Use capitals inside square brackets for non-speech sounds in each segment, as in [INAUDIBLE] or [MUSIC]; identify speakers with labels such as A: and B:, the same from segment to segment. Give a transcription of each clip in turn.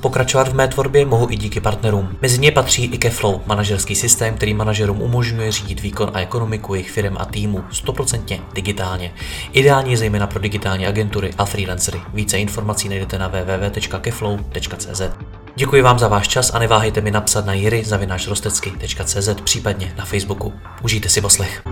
A: Pokračovat v mé tvorbě mohu i díky partnerům. Mezi ně patří i Keflow, manažerský systém, který manažerům umožňuje řídit výkon a ekonomiku jejich firm a týmu 100% digitálně. Ideální zejména pro digitální agentury a freelancery. Více informací najdete na www.keflow.cz. Děkuji vám za váš čas a neváhejte mi napsat na jiry případně na Facebooku. Užijte si poslech.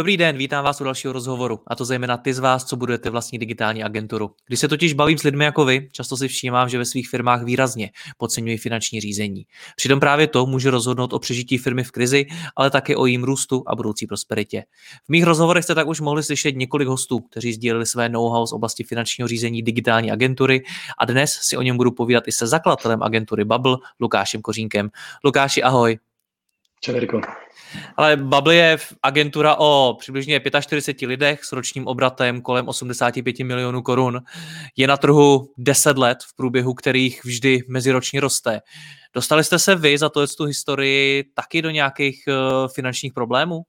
A: Dobrý den, vítám vás u dalšího rozhovoru, a to zejména ty z vás, co budujete vlastní digitální agenturu. Když se totiž bavím s lidmi jako vy, často si všímám, že ve svých firmách výrazně podceňují finanční řízení. Přitom právě to může rozhodnout o přežití firmy v krizi, ale také o jejím růstu a budoucí prosperitě. V mých rozhovorech jste tak už mohli slyšet několik hostů, kteří sdíleli své know-how z oblasti finančního řízení digitální agentury a dnes si o něm budu povídat i se zakladatelem agentury Bubble, Lukášem Kořínkem. Lukáši, ahoj.
B: Čau, Jirko.
A: Ale Bubble je agentura o přibližně 45 lidech s ročním obratem kolem 85 milionů korun. Je na trhu 10 let, v průběhu kterých vždy meziročně roste. Dostali jste se vy za to, tu historii taky do nějakých uh, finančních problémů?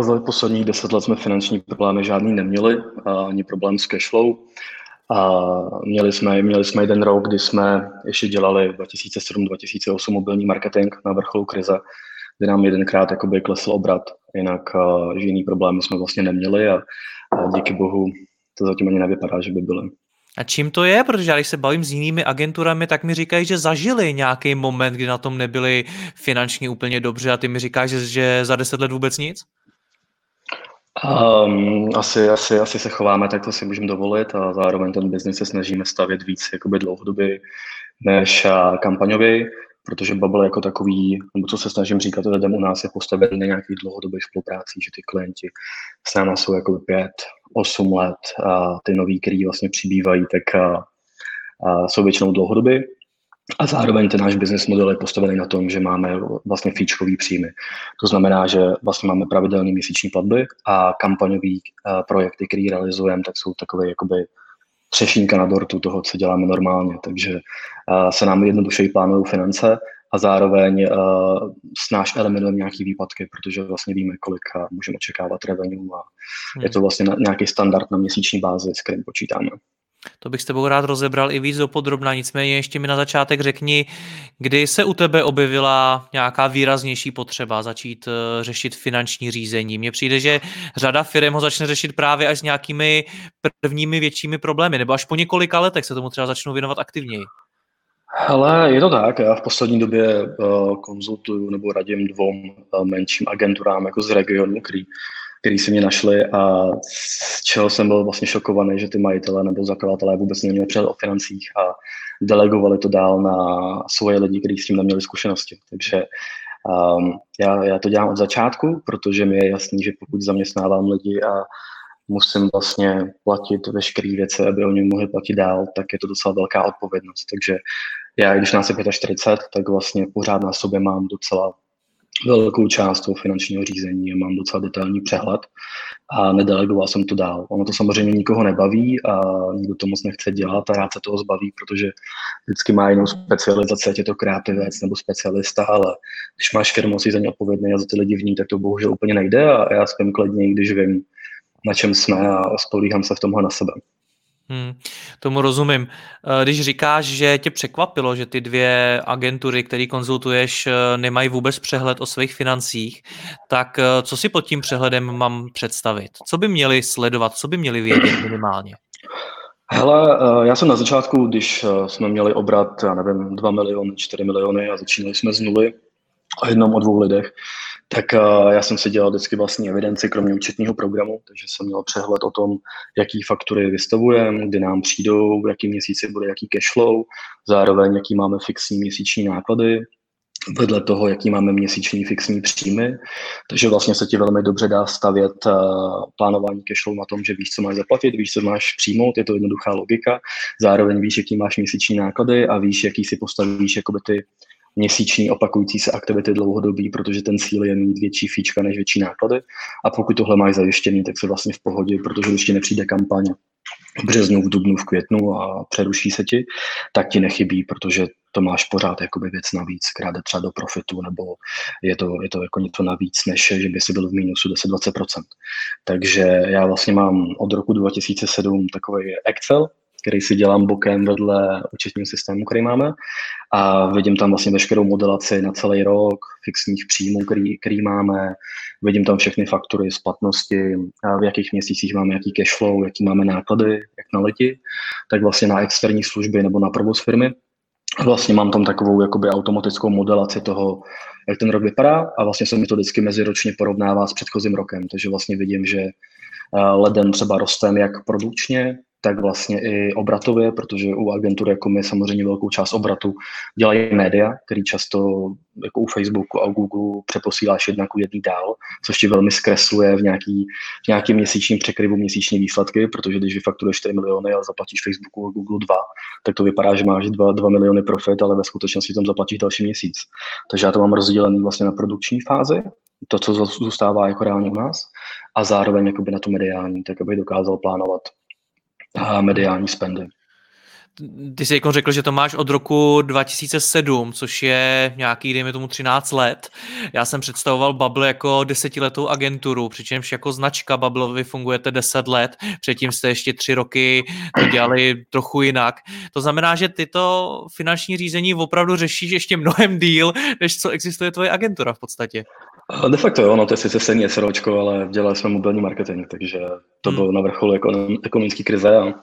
B: Za posledních deset let jsme finanční problémy žádný neměli, ani problém s cashflow. A měli jsme, měli jsme jeden rok, kdy jsme ještě dělali 2007-2008 mobilní marketing na vrcholu krize, kdy nám jedenkrát jakoby klesl obrat, jinak uh, jiný problémy jsme vlastně neměli a, a díky bohu to zatím ani nevypadá, že by byly.
A: A čím to je? Protože já když se bavím s jinými agenturami, tak mi říkají, že zažili nějaký moment, kdy na tom nebyli finančně úplně dobře a ty mi říkáš, že, že za deset let vůbec nic?
B: Um, asi, asi, asi se chováme, tak to si můžeme dovolit a zároveň ten biznis se snažíme stavět víc jakoby dlouhodobě než kampaňový, protože Bubble jako takový, nebo co se snažím říkat lidem u nás, je postavený na nějakých dlouhodobých spoluprácích, že ty klienti s náma jsou jako pět, osm let a ty nový, který vlastně přibývají, tak a, a jsou většinou dlouhodobě a zároveň ten náš business model je postavený na tom, že máme vlastně fíčkový příjmy. To znamená, že vlastně máme pravidelné měsíční platby a kampaňové eh, projekty, které realizujeme, tak jsou takové jakoby třešínka na dortu toho, co děláme normálně. Takže uh, se nám jednodušeji plánují finance a zároveň uh, s náš eliminujeme nějaké výpadky, protože vlastně víme, kolik můžeme očekávat revenue a hmm. je to vlastně na, nějaký standard na měsíční bázi, s kterým počítáme.
A: To bych s tebou rád rozebral i víc dopodrobna, nicméně ještě mi na začátek řekni, kdy se u tebe objevila nějaká výraznější potřeba začít uh, řešit finanční řízení. Mně přijde, že řada firm ho začne řešit právě až s nějakými prvními většími problémy, nebo až po několika letech se tomu třeba začnou věnovat aktivněji.
B: Ale je to tak, já v poslední době uh, konzultuju nebo radím dvou uh, menším agenturám jako z regionu, který který si mě našli a z čeho jsem byl vlastně šokovaný, že ty majitele nebo zakladatelé vůbec neměli před o financích a delegovali to dál na svoje lidi, kteří s tím neměli zkušenosti. Takže um, já, já to dělám od začátku, protože mi je jasný, že pokud zaměstnávám lidi a musím vlastně platit veškeré věci, aby oni mohli platit dál, tak je to docela velká odpovědnost. Takže já, když nás je 45, tak vlastně pořád na sobě mám docela velkou část toho finančního řízení a mám docela detailní přehled a nedelegoval jsem to dál. Ono to samozřejmě nikoho nebaví a nikdo to moc nechce dělat a rád se toho zbaví, protože vždycky má jinou specializaci, ať je to kreativec nebo specialista, ale když máš firmu, jsi za ně odpovědný a za ty lidi v ní, tak to bohužel úplně nejde a já spím kladně, když vím, na čem jsme a spolíhám se v tomhle na sebe.
A: Hmm, tomu rozumím. Eh, když říkáš, že tě překvapilo, že ty dvě agentury, které konzultuješ, eh, nemají vůbec přehled o svých financích, tak eh, co si pod tím přehledem mám představit? Co by měli sledovat, co by měli vědět minimálně?
B: Hele, já jsem na začátku, když jsme měli obrat, já nevím, 2 miliony, 4 miliony a začínali jsme z nuly o jednom, o dvou lidech, tak uh, já jsem si dělal vždycky vlastní evidenci, kromě účetního programu, takže jsem měl přehled o tom, jaký faktury vystavujeme, kdy nám přijdou, v jaký měsíci bude jaký cash flow, zároveň jaký máme fixní měsíční náklady, vedle toho, jaký máme měsíční fixní příjmy. Takže vlastně se ti velmi dobře dá stavět uh, plánování cashflow na tom, že víš, co máš zaplatit, víš, co máš přijmout, je to jednoduchá logika. Zároveň víš, jaký máš měsíční náklady a víš, jaký si postavíš jakoby ty měsíční opakující se aktivity dlouhodobí, protože ten cíl je mít větší fíčka než větší náklady. A pokud tohle máš zajištěný, tak se vlastně v pohodě, protože ještě nepřijde kampaň v březnu, v dubnu, v květnu a přeruší se ti, tak ti nechybí, protože to máš pořád jakoby věc navíc, která jde třeba do profitu, nebo je to, je to jako něco navíc, než že by si byl v mínusu 10-20%. Takže já vlastně mám od roku 2007 takový Excel, který si dělám bokem vedle účetního systému, který máme. A vidím tam vlastně veškerou modelaci na celý rok, fixních příjmů, který, který máme, vidím tam všechny faktury, splatnosti, v jakých měsících máme jaký cash flow, jaký máme náklady, jak na lidi, tak vlastně na externí služby nebo na provoz firmy. Vlastně mám tam takovou jakoby automatickou modelaci toho, jak ten rok vypadá a vlastně se mi to vždycky meziročně porovnává s předchozím rokem, takže vlastně vidím, že leden třeba rostem jak produkčně, tak vlastně i obratově, protože u agentury jako my samozřejmě velkou část obratu dělají média, který často jako u Facebooku a u Google přeposíláš jedna ku jedný dál, což ti velmi zkresluje v nějaký, v nějaký měsíčním překryvu měsíční výsledky, protože když vyfakturuješ 4 miliony a zaplatíš Facebooku a Google 2, tak to vypadá, že máš 2, 2 miliony profit, ale ve skutečnosti tam zaplatíš další měsíc. Takže já to mám rozdělený vlastně na produkční fázi, to, co zůstává jako reálně u nás, a zároveň jakoby na tu mediální, tak aby dokázal plánovat a mediální spendy.
A: Ty jsi jako řekl, že to máš od roku 2007, což je nějaký, dejme tomu, 13 let. Já jsem představoval Bubble jako desetiletou agenturu, přičemž jako značka Bubble vy fungujete 10 let, předtím jste ještě tři roky to dělali trochu jinak. To znamená, že tyto finanční řízení opravdu řešíš ještě mnohem díl, než co existuje tvoje agentura v podstatě.
B: De facto jo, no to je sice stejný SROčko, ale dělali jsme mobilní marketing, takže to hmm. bylo na vrcholu ekonomické krize a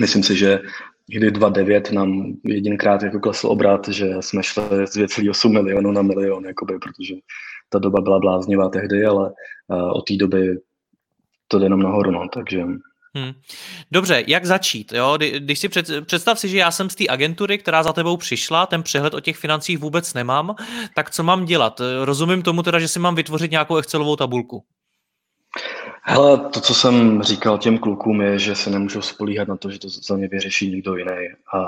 B: myslím si, že kdy 2,9 nám jedinkrát jako klesl obrat, že jsme šli z 2,8 milionů na milion, jakoby, protože ta doba byla bláznivá tehdy, ale uh, od té doby to jde jenom nahoru, no, takže
A: Hmm. Dobře, jak začít? Jo? Když si před, představ si, že já jsem z té agentury, která za tebou přišla, ten přehled o těch financích vůbec nemám, tak co mám dělat? Rozumím tomu teda, že si mám vytvořit nějakou Excelovou tabulku.
B: Hele, to, co jsem říkal těm klukům, je, že se nemůžou spolíhat na to, že to za mě vyřeší někdo jiný. A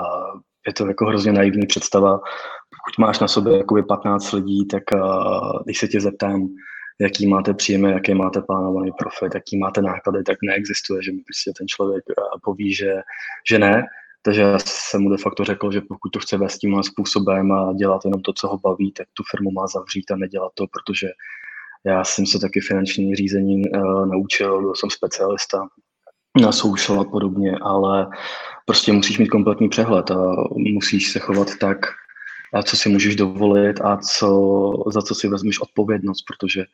B: je to jako hrozně naivní představa. Pokud máš na sobě jakoby 15 lidí, tak uh, když se tě zeptám, jaký máte příjmy, jaký máte plánovaný profit, jaký máte náklady, tak neexistuje, že mi prostě ten člověk poví, že, že ne. Takže já jsem mu de facto řekl, že pokud to chce vést tímhle způsobem a dělat jenom to, co ho baví, tak tu firmu má zavřít a nedělat to, protože já jsem se taky finanční řízení uh, naučil, byl jsem specialista na social a podobně, ale prostě musíš mít kompletní přehled a musíš se chovat tak, co si můžeš dovolit a co, za co si vezmeš odpovědnost, protože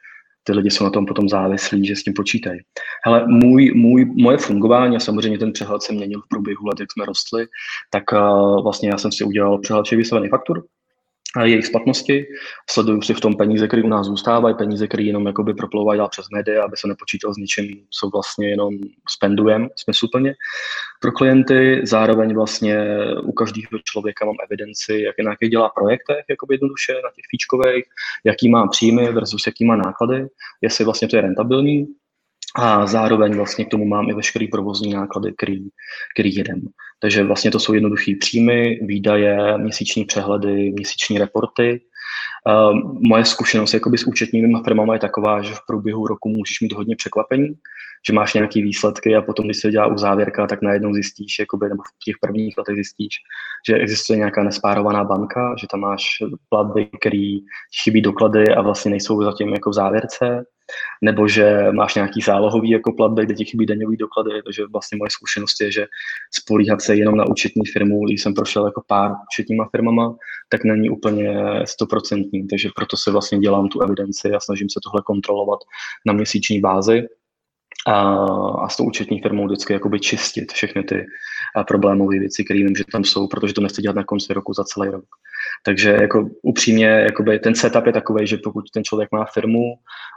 B: ty lidi jsou na tom potom závislí, že s tím počítají. Hele, můj, můj, moje fungování, a samozřejmě ten přehled se měnil v průběhu let, jak jsme rostli, tak uh, vlastně já jsem si udělal přehled všech vyslovených faktur, jejich splatnosti, sleduju si v tom peníze, které u nás zůstávají, peníze, které jenom jakoby proplouvají dál přes média, aby se nepočítal s ničím, co vlastně jenom spendujem smysluplně pro klienty. Zároveň vlastně u každého člověka mám evidenci, jak jakých dělá projektech, jakoby jednoduše na těch fíčkových, jaký má příjmy versus jaký má náklady, jestli vlastně to je rentabilní, a zároveň vlastně k tomu mám i veškerý provozní náklady, který, který jedem. Takže vlastně to jsou jednoduché příjmy, výdaje, měsíční přehledy, měsíční reporty. Uh, moje zkušenost s účetními firmami je taková, že v průběhu roku můžeš mít hodně překvapení, že máš nějaké výsledky a potom, když se dělá u závěrka, tak najednou zjistíš, jakoby, nebo v těch prvních letech zjistíš, že existuje nějaká nespárovaná banka, že tam máš platby, které chybí doklady a vlastně nejsou zatím jako v závěrce nebo že máš nějaký zálohový jako platby, kde ti chybí daňový doklady, takže vlastně moje zkušenost je, že spolíhat se jenom na účetní firmu, když jsem prošel jako pár účetníma firmama, tak není úplně stoprocentní, takže proto se vlastně dělám tu evidenci a snažím se tohle kontrolovat na měsíční bázi a, a s tou účetní firmou vždycky jakoby čistit všechny ty problémové věci, které vím, že tam jsou, protože to nechci dělat na konci roku za celý rok. Takže jako upřímně, jakoby ten setup je takový, že pokud ten člověk má firmu,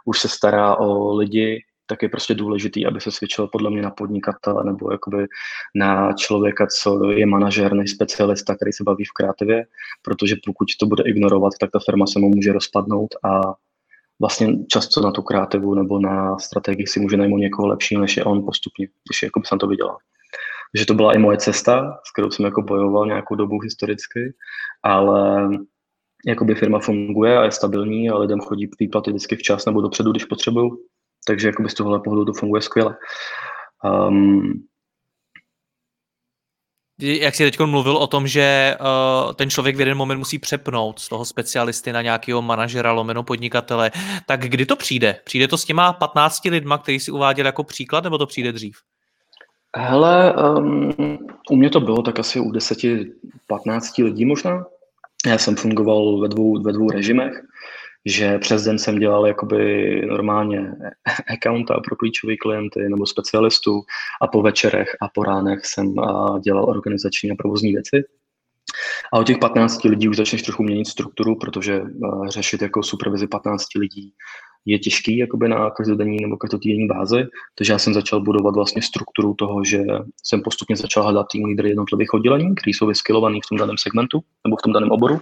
B: už se stará o lidi, tak je prostě důležitý, aby se svědčil podle mě na podnikatele nebo jakoby na člověka, co je manažer, než specialista, který se baví v kreativě, protože pokud to bude ignorovat, tak ta firma se mu může rozpadnout a vlastně často na tu kreativu nebo na strategii si může najmout někoho lepšího, než je on postupně, když jako jsem to viděla. Takže to byla i moje cesta, s kterou jsem jako bojoval nějakou dobu historicky, ale jakoby firma funguje a je stabilní a lidem chodí výplaty vždycky včas nebo dopředu, když potřebují. Takže jakoby z tohohle pohledu to funguje skvěle. Um,
A: jak jsi teď mluvil o tom, že uh, ten člověk v jeden moment musí přepnout z toho specialisty na nějakého manažera, lomeno podnikatele, tak kdy to přijde? Přijde to s těma 15 lidma, který si uváděl jako příklad, nebo to přijde dřív?
B: Hele, um, u mě to bylo tak asi u 10-15 lidí možná. Já jsem fungoval ve dvou, ve dvou režimech že přes den jsem dělal jakoby normálně accounta pro klíčové klienty nebo specialistů a po večerech a po ránech jsem dělal organizační a provozní věci. A od těch 15 lidí už začneš trochu měnit strukturu, protože řešit jako supervizi 15 lidí je těžký jakoby na každodenní nebo každotýdenní bázi, takže já jsem začal budovat vlastně strukturu toho, že jsem postupně začal hledat tým lídry jednotlivých oddělení, kteří jsou vyskilovaní v tom daném segmentu nebo v tom daném oboru.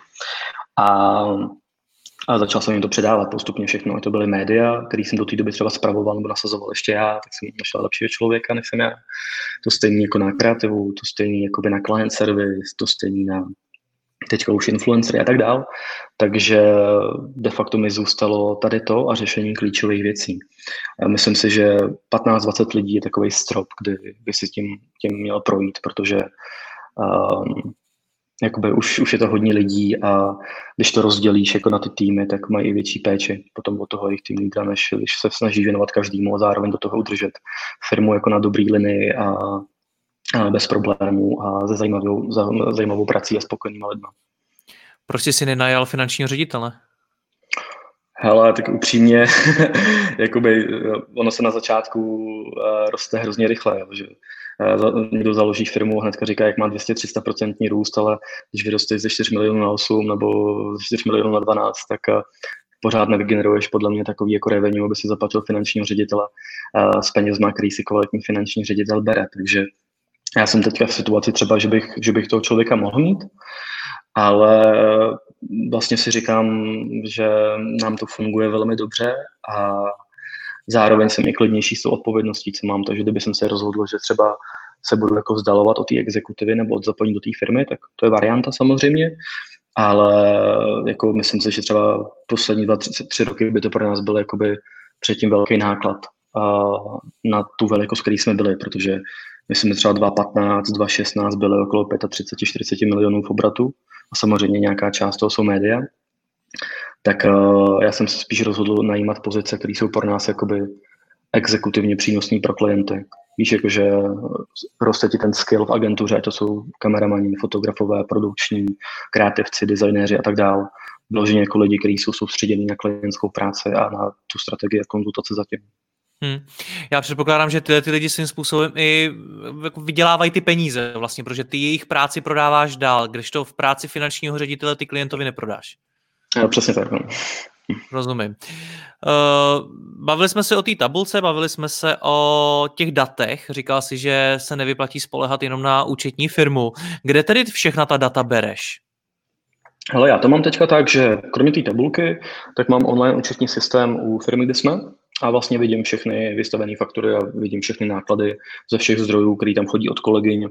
B: A a začal jsem jim to předávat postupně všechno. A to byly média, který jsem do té doby třeba spravoval nebo nasazoval ještě já, tak jsem našel lepšího člověka, než jsem já. To stejný jako na kreativu, to stejný jako na client service, to stejný na teďka už influencery a tak dál. Takže de facto mi zůstalo tady to a řešení klíčových věcí. Myslím si, že 15-20 lidí je takový strop, kdy by si tím, tím měl projít, protože um, jakoby už, už je to hodně lidí a když to rozdělíš jako na ty týmy, tak mají i větší péči potom od toho jejich tým lídra, než když se snaží věnovat každému a zároveň do toho udržet firmu jako na dobrý linii a, a bez problémů a se zajímavou, za, zajímavou prací a spokojnýma lidma.
A: Proč jsi si nenajal finančního ředitele?
B: Hele, tak upřímně, [LAUGHS] jakoby, ono se na začátku uh, roste hrozně rychle, že uh, někdo založí firmu a hnedka říká, jak má 200-300% růst, ale když vyrosteš ze 4 milionů na 8 nebo ze 4 milionů na 12, tak uh, pořád nevygeneruješ podle mě takový jako revenue, aby si zaplatil finančního ředitele uh, s penězma, který si kvalitní finanční ředitel bere. Takže já jsem teďka v situaci třeba, že bych, že bych toho člověka mohl mít, ale vlastně si říkám, že nám to funguje velmi dobře a zároveň jsem i klidnější s tou odpovědností, co mám. Takže kdyby jsem se rozhodl, že třeba se budu jako vzdalovat od té exekutivy nebo od zapojení do té firmy, tak to je varianta samozřejmě, ale jako myslím si, že třeba poslední dva, tři, tři roky by to pro nás byl jakoby předtím velký náklad a na tu velikost, který jsme byli, protože my jsme třeba 2015, 2016 byli okolo 35-40 milionů v obratu a samozřejmě nějaká část toho jsou média, tak uh, já jsem se spíš rozhodl najímat pozice, které jsou pro nás jakoby exekutivně přínosné pro klienty. Víš, jakože roste ti ten skill v agentuře, to jsou kameramani, fotografové, produkční, kreativci, designéři a tak dále. Vloženě jako lidi, kteří jsou soustředěni na klientskou práci a na tu strategii a konzultace zatím.
A: Hmm. Já předpokládám, že tyhle ty lidi svým způsobem i jako vydělávají ty peníze vlastně, protože ty jejich práci prodáváš dál, když to v práci finančního ředitele ty klientovi neprodáš.
B: Já, přesně tak. No.
A: Rozumím. Uh, bavili jsme se o té tabulce, bavili jsme se o těch datech. Říkal si, že se nevyplatí spolehat jenom na účetní firmu. Kde tedy všechna ta data bereš?
B: Hele, já to mám teďka tak, že kromě té tabulky, tak mám online účetní systém u firmy, kde jsme a vlastně vidím všechny vystavené faktury a vidím všechny náklady ze všech zdrojů, který tam chodí od kolegyň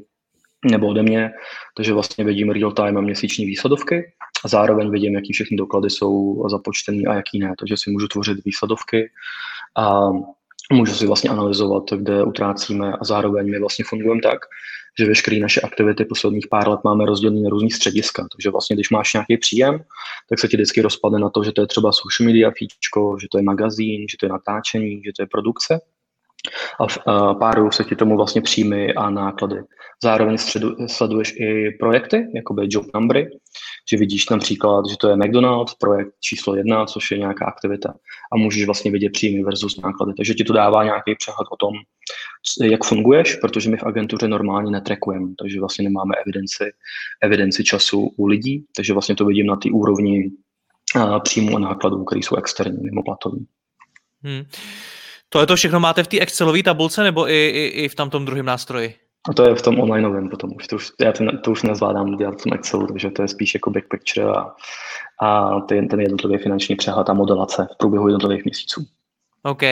B: nebo ode mě, takže vlastně vidím real time a měsíční výsledovky a zároveň vidím, jaký všechny doklady jsou započtený a jaký ne, takže si můžu tvořit výsledovky a můžu si vlastně analyzovat, kde utrácíme a zároveň my vlastně fungujeme tak, že veškeré naše aktivity posledních pár let máme rozdělené na různý střediska. Takže vlastně, když máš nějaký příjem, tak se ti vždycky rozpadne na to, že to je třeba social media fíčko, že to je magazín, že to je natáčení, že to je produkce a párují se ti tomu vlastně příjmy a náklady. Zároveň středu, sleduješ i projekty, jako by job numbery, že vidíš například, že to je McDonald's, projekt číslo jedna, což je nějaká aktivita a můžeš vlastně vidět příjmy versus náklady. Takže ti to dává nějaký přehled o tom, jak funguješ, protože my v agentuře normálně netrekujeme, takže vlastně nemáme evidenci, evidenci času u lidí, takže vlastně to vidím na té úrovni příjmu a nákladů, které jsou externí, mimo platový. Hmm.
A: To je to všechno máte v té Excelové tabulce nebo i, i, i v tam tom druhém nástroji?
B: A to je v tom onlineovém potom. Už to už, já to, to už nezvládám dělat v tom Excelu, takže to je spíš jako big picture a, a ten, ten jednotlivý finanční přehled a modelace v průběhu jednotlivých měsíců.
A: OK.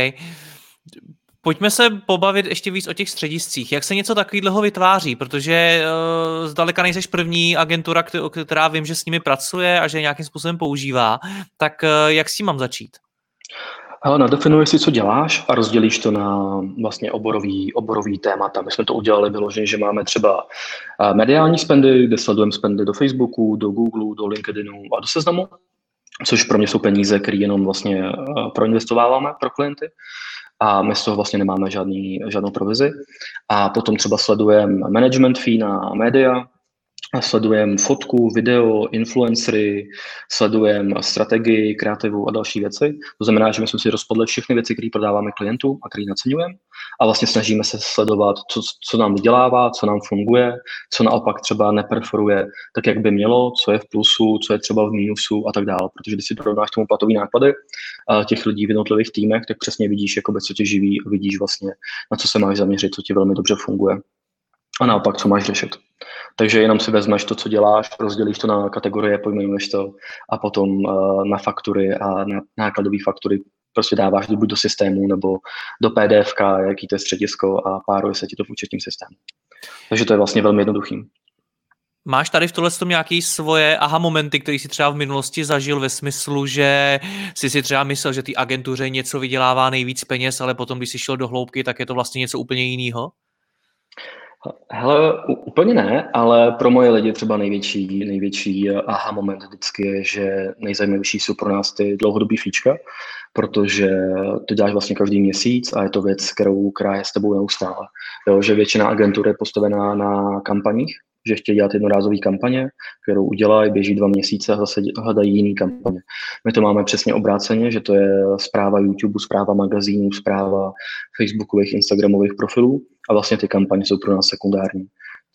A: Pojďme se pobavit ještě víc o těch střediscích. Jak se něco takového vytváří? Protože uh, zdaleka nejseš první agentura, která vím, že s nimi pracuje a že je nějakým způsobem používá. Tak uh, jak s tím mám začít?
B: Hele, nadefinuješ si, co děláš a rozdělíš to na vlastně oborový, oborový témata. My jsme to udělali vyloženě, že máme třeba mediální spendy, kde sledujeme spendy do Facebooku, do Google, do LinkedInu a do Seznamu, což pro mě jsou peníze, které jenom vlastně proinvestováváme pro klienty a my z toho vlastně nemáme žádný, žádnou provizi. A potom třeba sledujeme management fee na média, sledujeme fotku, video, influencery, sledujeme strategii, kreativu a další věci. To znamená, že my jsme si rozpadli všechny věci, které prodáváme klientům a které naceňujeme a vlastně snažíme se sledovat, co, co nám vydělává, co nám funguje, co naopak třeba neperforuje tak, jak by mělo, co je v plusu, co je třeba v mínusu a tak dále. Protože když si porovnáš tomu platový náklady těch lidí v jednotlivých týmech, tak přesně vidíš, jakoby, co tě živí a vidíš vlastně, na co se máš zaměřit, co ti velmi dobře funguje a naopak, co máš řešit. Takže jenom si vezmeš to, co děláš, rozdělíš to na kategorie, pojmenuješ to a potom uh, na faktury a na nákladové faktury prostě dáváš buď do systému nebo do PDF, jaký to je středisko a páruje se ti to v účetním systému. Takže to je vlastně velmi jednoduchý.
A: Máš tady v tohle tom nějaké svoje aha momenty, které jsi třeba v minulosti zažil ve smyslu, že jsi si třeba myslel, že ty agentuře něco vydělává nejvíc peněz, ale potom, když jsi šel do hloubky, tak je to vlastně něco úplně jiného?
B: Hele, úplně ne, ale pro moje lidi třeba největší, největší aha moment vždycky je, že nejzajímavější jsou pro nás ty dlouhodobý fíčka, protože to děláš vlastně každý měsíc a je to věc, kterou, která je s tebou neustále. Jo, že většina agentur je postavená na kampaních, že chtějí dělat jednorázové kampaně, kterou udělají, běží dva měsíce a zase hledají jiný kampaně. My to máme přesně obráceně, že to je zpráva YouTube, zpráva magazínů, zpráva Facebookových, Instagramových profilů a vlastně ty kampaně jsou pro nás sekundární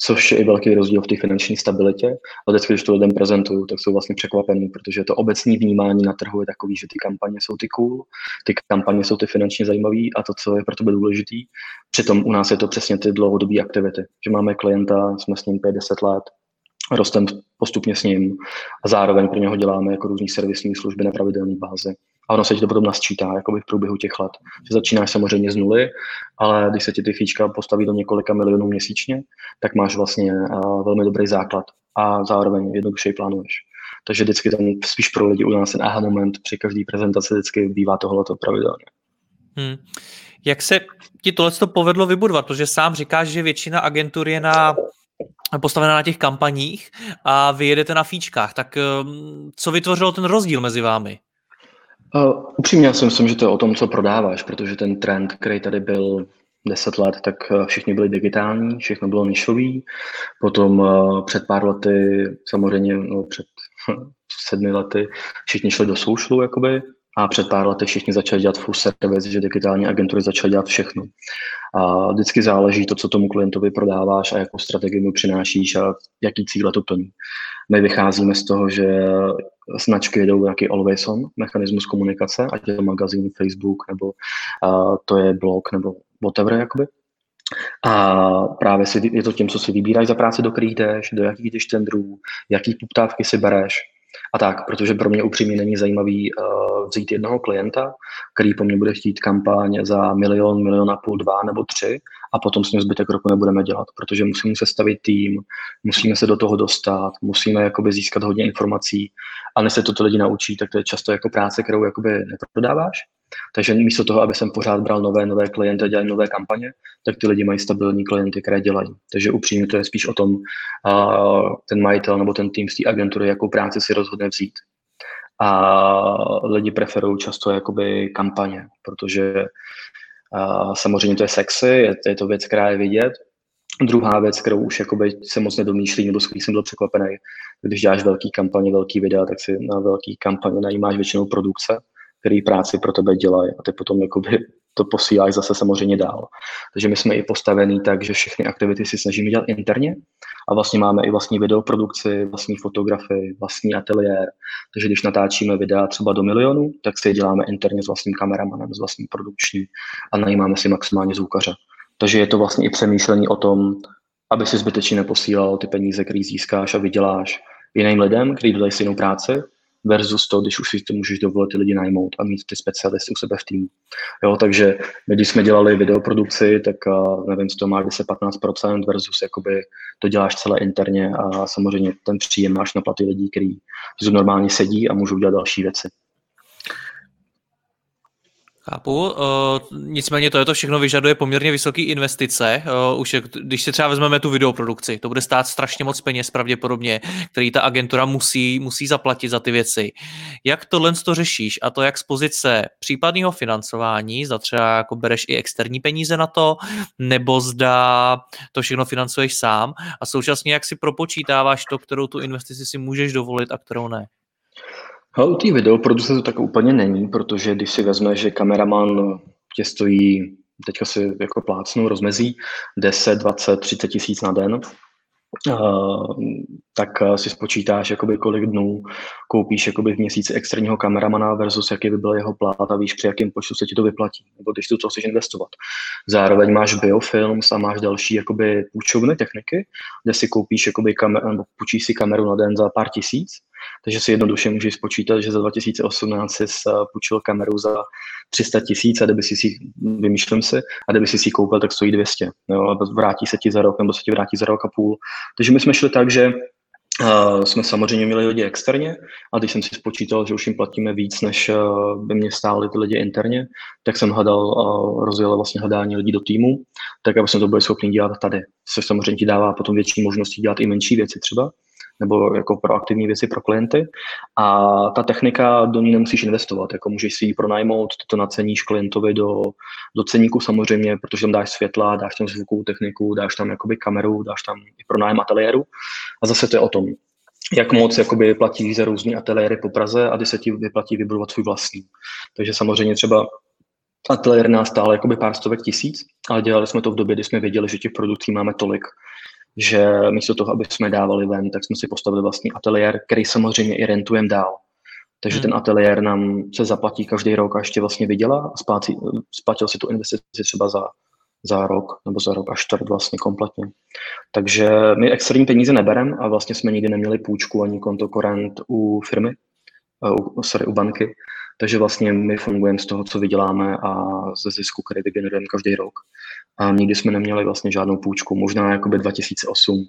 B: což je i velký rozdíl v té finanční stabilitě. A vždycky, když to lidem prezentuju, tak jsou vlastně překvapení, protože to obecní vnímání na trhu je takový, že ty kampaně jsou ty cool, ty kampaně jsou ty finančně zajímavé a to, co je pro tebe důležitý. Přitom u nás je to přesně ty dlouhodobé aktivity, že máme klienta, jsme s ním 5-10 let, rostem postupně s ním a zároveň pro něho děláme jako různý servisní služby na pravidelné bázi a ono se ti to potom nasčítá jakoby v průběhu těch let. Že začínáš samozřejmě z nuly, ale když se ti ty fíčka postaví do několika milionů měsíčně, tak máš vlastně uh, velmi dobrý základ a zároveň jednodušeji plánuješ. Takže vždycky tam spíš pro lidi u nás ten aha moment při každé prezentaci vždycky bývá tohleto pravidelně.
A: Hmm. Jak se ti tohle povedlo vybudovat? Protože sám říkáš, že většina agentur je na postavená na těch kampaních a vy jedete na fíčkách. Tak um, co vytvořilo ten rozdíl mezi vámi?
B: Uh, upřímně já si myslím, že to je o tom, co prodáváš, protože ten trend, který tady byl 10 let, tak eh, všichni byli digitální, všechno bylo nišový. Potom uh, před pár lety, samozřejmě no, před sedmi lety, všichni šli do soušlu, jakoby, a před pár lety všichni začali dělat full service, že digitální agentury začaly dělat všechno. A vždycky záleží to, co tomu klientovi prodáváš a jakou strategii mu přinášíš a jaký cíle to plní. My vycházíme z toho, že značky jedou nějaký always on mechanismus komunikace, ať je to magazín, Facebook, nebo uh, to je blog, nebo whatever, jakoby. A právě si, je to tím, co si vybíráš za práci, do kterých jdeš, do jakých jdeš tendrů, jaký poptávky si bereš, a tak, protože pro mě upřímně není zajímavý uh, vzít jednoho klienta, který po mně bude chtít kampaň za milion, milion a půl, dva nebo tři a potom s ním zbytek roku nebudeme dělat, protože musíme sestavit tým, musíme se do toho dostat, musíme jakoby získat hodně informací a než se toto lidi naučí, tak to je často jako práce, kterou jakoby neprodáváš. Takže místo toho, aby jsem pořád bral nové, nové klienty a dělal nové kampaně, tak ty lidi mají stabilní klienty, které dělají. Takže upřímně to je spíš o tom, uh, ten majitel nebo ten tým z té agentury, jakou práci si rozhodne vzít. A lidi preferují často jakoby kampaně, protože uh, samozřejmě to je sexy, je, je to věc, která je vidět, Druhá věc, kterou už jakoby se moc nedomýšlí, nebo s jsem byl překvapený, když děláš velký kampaně, velký videa, tak si na velký kampaně najímáš většinou produkce, který práci pro tebe dělají a ty potom jakoby to posíláš zase samozřejmě dál. Takže my jsme i postavení tak, že všechny aktivity si snažíme dělat interně a vlastně máme i vlastní videoprodukci, vlastní fotografii, vlastní ateliér. Takže když natáčíme videa třeba do milionu, tak si je děláme interně s vlastním kameramanem, s vlastním produkčním a najímáme si maximálně zvukaře. Takže je to vlastně i přemýšlení o tom, aby si zbytečně neposílal ty peníze, které získáš a vyděláš jiným lidem, kteří dodají stejnou práci, versus to, když už si to můžeš dovolit ty lidi najmout a mít ty specialisty u sebe v týmu. Jo, takže my, když jsme dělali videoprodukci, tak uh, nevím, co to má 10-15% versus jakoby to děláš celé interně a samozřejmě ten příjem máš na platy lidí, kteří normálně sedí a můžou dělat další věci.
A: Chápu. Uh, nicméně to je to všechno vyžaduje poměrně vysoké investice. Uh, už je, když si třeba vezmeme tu videoprodukci, to bude stát strašně moc peněz pravděpodobně, který ta agentura musí, musí zaplatit za ty věci. Jak tohle to řešíš? A to jak z pozice případného financování, zda třeba jako bereš i externí peníze na to, nebo zda to všechno financuješ sám a současně jak si propočítáváš to, kterou tu investici si můžeš dovolit a kterou ne?
B: Ale u té videoprodukce to tak úplně není, protože když si vezme, že kameraman tě stojí, teďka si jako plácnu, rozmezí 10, 20, 30 tisíc na den, Uh, tak si spočítáš, jakoby, kolik dnů koupíš jakoby, v měsíci externího kameramana versus jaký by byl jeho plát a víš, při jakém počtu se ti to vyplatí, nebo když tu to chceš investovat. Zároveň máš biofilms a máš další jakoby, půjčovny techniky, kde si koupíš jakoby, kamer, nebo půjčíš si kameru na den za pár tisíc takže si jednoduše můžeš spočítat, že za 2018 jsi eh, půjčil kameru za 300 tisíc a kdyby si si, vymýšlím si, a kdyby si si koupil, tak stojí 200. Jo, a vrátí se ti za rok, nebo se ti vrátí za rok a půl. Takže my jsme šli tak, že Uh, jsme samozřejmě měli lidi externě a když jsem si spočítal, že už jim platíme víc, než uh, by mě stály ty lidi interně, tak jsem hledal, uh, rozjel vlastně hledání lidí do týmu, tak aby jsme to byli schopni dělat tady. Což samozřejmě ti dává potom větší možnosti dělat i menší věci třeba nebo jako proaktivní věci pro klienty. A ta technika, do ní nemusíš investovat, jako můžeš si ji pronajmout, ty to naceníš klientovi do, do ceníku samozřejmě, protože tam dáš světla, dáš tam zvukovou techniku, dáš tam jakoby kameru, dáš tam i pronájem ateliéru. A zase to je o tom, jak moc jakoby platíš za různé ateliéry po Praze a kdy se ti vyplatí vybudovat svůj vlastní. Takže samozřejmě třeba ateliér nás stále jakoby pár stovek tisíc, ale dělali jsme to v době, kdy jsme věděli, že těch produkcí máme tolik, že místo toho, aby jsme dávali ven, tak jsme si postavili vlastní ateliér, který samozřejmě i rentujeme dál. Takže hmm. ten ateliér nám se zaplatí každý rok a ještě vlastně vydělá a spátí, splatil si tu investici třeba za, za rok nebo za rok až čtvrt vlastně kompletně. Takže my externí peníze nebereme a vlastně jsme nikdy neměli půjčku ani konto korent u firmy, u, sorry, u banky. Takže vlastně my fungujeme z toho, co vyděláme a ze zisku, který vygenerujeme každý rok a nikdy jsme neměli vlastně žádnou půjčku, možná jakoby 2008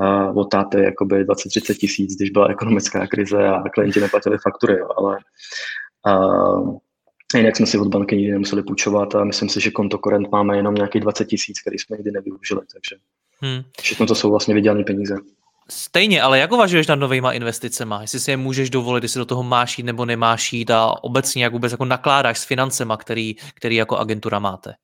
B: a od táty jakoby 20-30 tisíc, když byla ekonomická krize a klienti neplatili faktury, jo, ale a, jinak jsme si od banky nikdy nemuseli půjčovat a myslím si, že konto korent máme jenom nějakých 20 tisíc, který jsme nikdy nevyužili, takže hmm. všechno to jsou vlastně vydělané peníze.
A: Stejně, ale jak uvažuješ nad novýma investicema? Jestli si je můžeš dovolit, jestli do toho máš jít nebo nemáš jít a obecně jak vůbec jako nakládáš s financema, který, který jako agentura máte?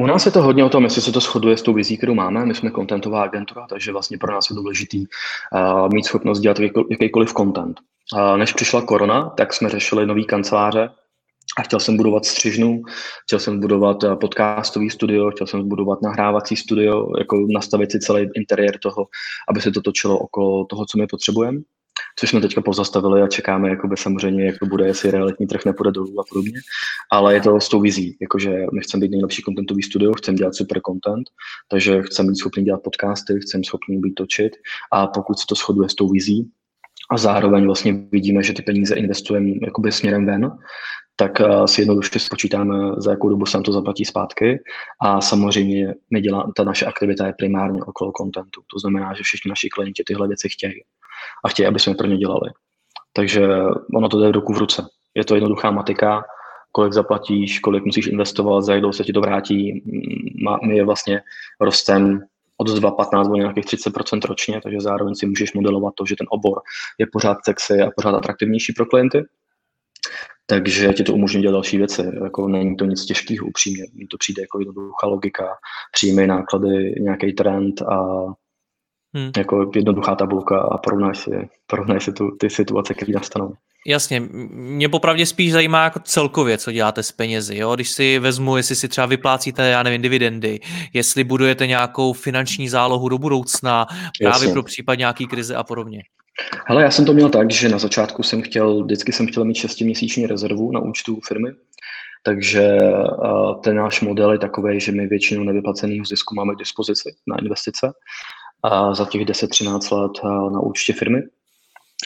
B: U nás je to hodně o tom, jestli se to shoduje s tou vizí, kterou máme. My jsme contentová agentura, takže vlastně pro nás je důležitý uh, mít schopnost dělat jakýkoliv content. Uh, než přišla korona, tak jsme řešili nový kanceláře a chtěl jsem budovat střižnu, chtěl jsem budovat podcastový studio, chtěl jsem budovat nahrávací studio, jako nastavit si celý interiér toho, aby se to točilo okolo toho, co my potřebujeme což jsme teďka pozastavili a čekáme, jakoby samozřejmě, jak to bude, jestli realitní trh nepůjde dolů a podobně. Ale je to s tou vizí, jakože my chceme být nejlepší contentový studio, chceme dělat super content, takže chceme být schopni dělat podcasty, chceme schopni být točit a pokud se to shoduje s tou vizí, a zároveň vlastně vidíme, že ty peníze investujeme jakoby směrem ven, tak uh, si jednoduše spočítáme, za jakou dobu se nám to zaplatí zpátky. A samozřejmě my dělá, ta naše aktivita je primárně okolo kontentu. To znamená, že všichni naši klienti tyhle věci chtějí a chtějí, aby jsme pro ně dělali. Takže ono to jde v ruku v ruce. Je to jednoduchá matika, kolik zaplatíš, kolik musíš investovat, za jak se ti to vrátí. My je vlastně rostem od 2,15 do nějakých 30% ročně, takže zároveň si můžeš modelovat to, že ten obor je pořád sexy a pořád atraktivnější pro klienty. Takže ti to umožní dělat další věci. Jako není to nic těžkého upřímně. Mně to přijde jako jednoduchá logika, příjmy, náklady, nějaký trend a hmm. jako jednoduchá tabulka a porovnáš si, porovnáš si tu, ty situace, které nastanou.
A: Jasně, mě popravdě spíš zajímá jako celkově, co děláte s penězi. Jo? Když si vezmu, jestli si třeba vyplácíte, já nevím, dividendy, jestli budujete nějakou finanční zálohu do budoucna, právě Jasně. pro případ nějaký krize a podobně.
B: Hele, já jsem to měl tak, že na začátku jsem chtěl, vždycky jsem chtěl mít šestiměsíční rezervu na účtu firmy, takže ten náš model je takový, že my většinu nevyplaceného zisku máme k dispozici na investice a za těch 10-13 let na účtě firmy.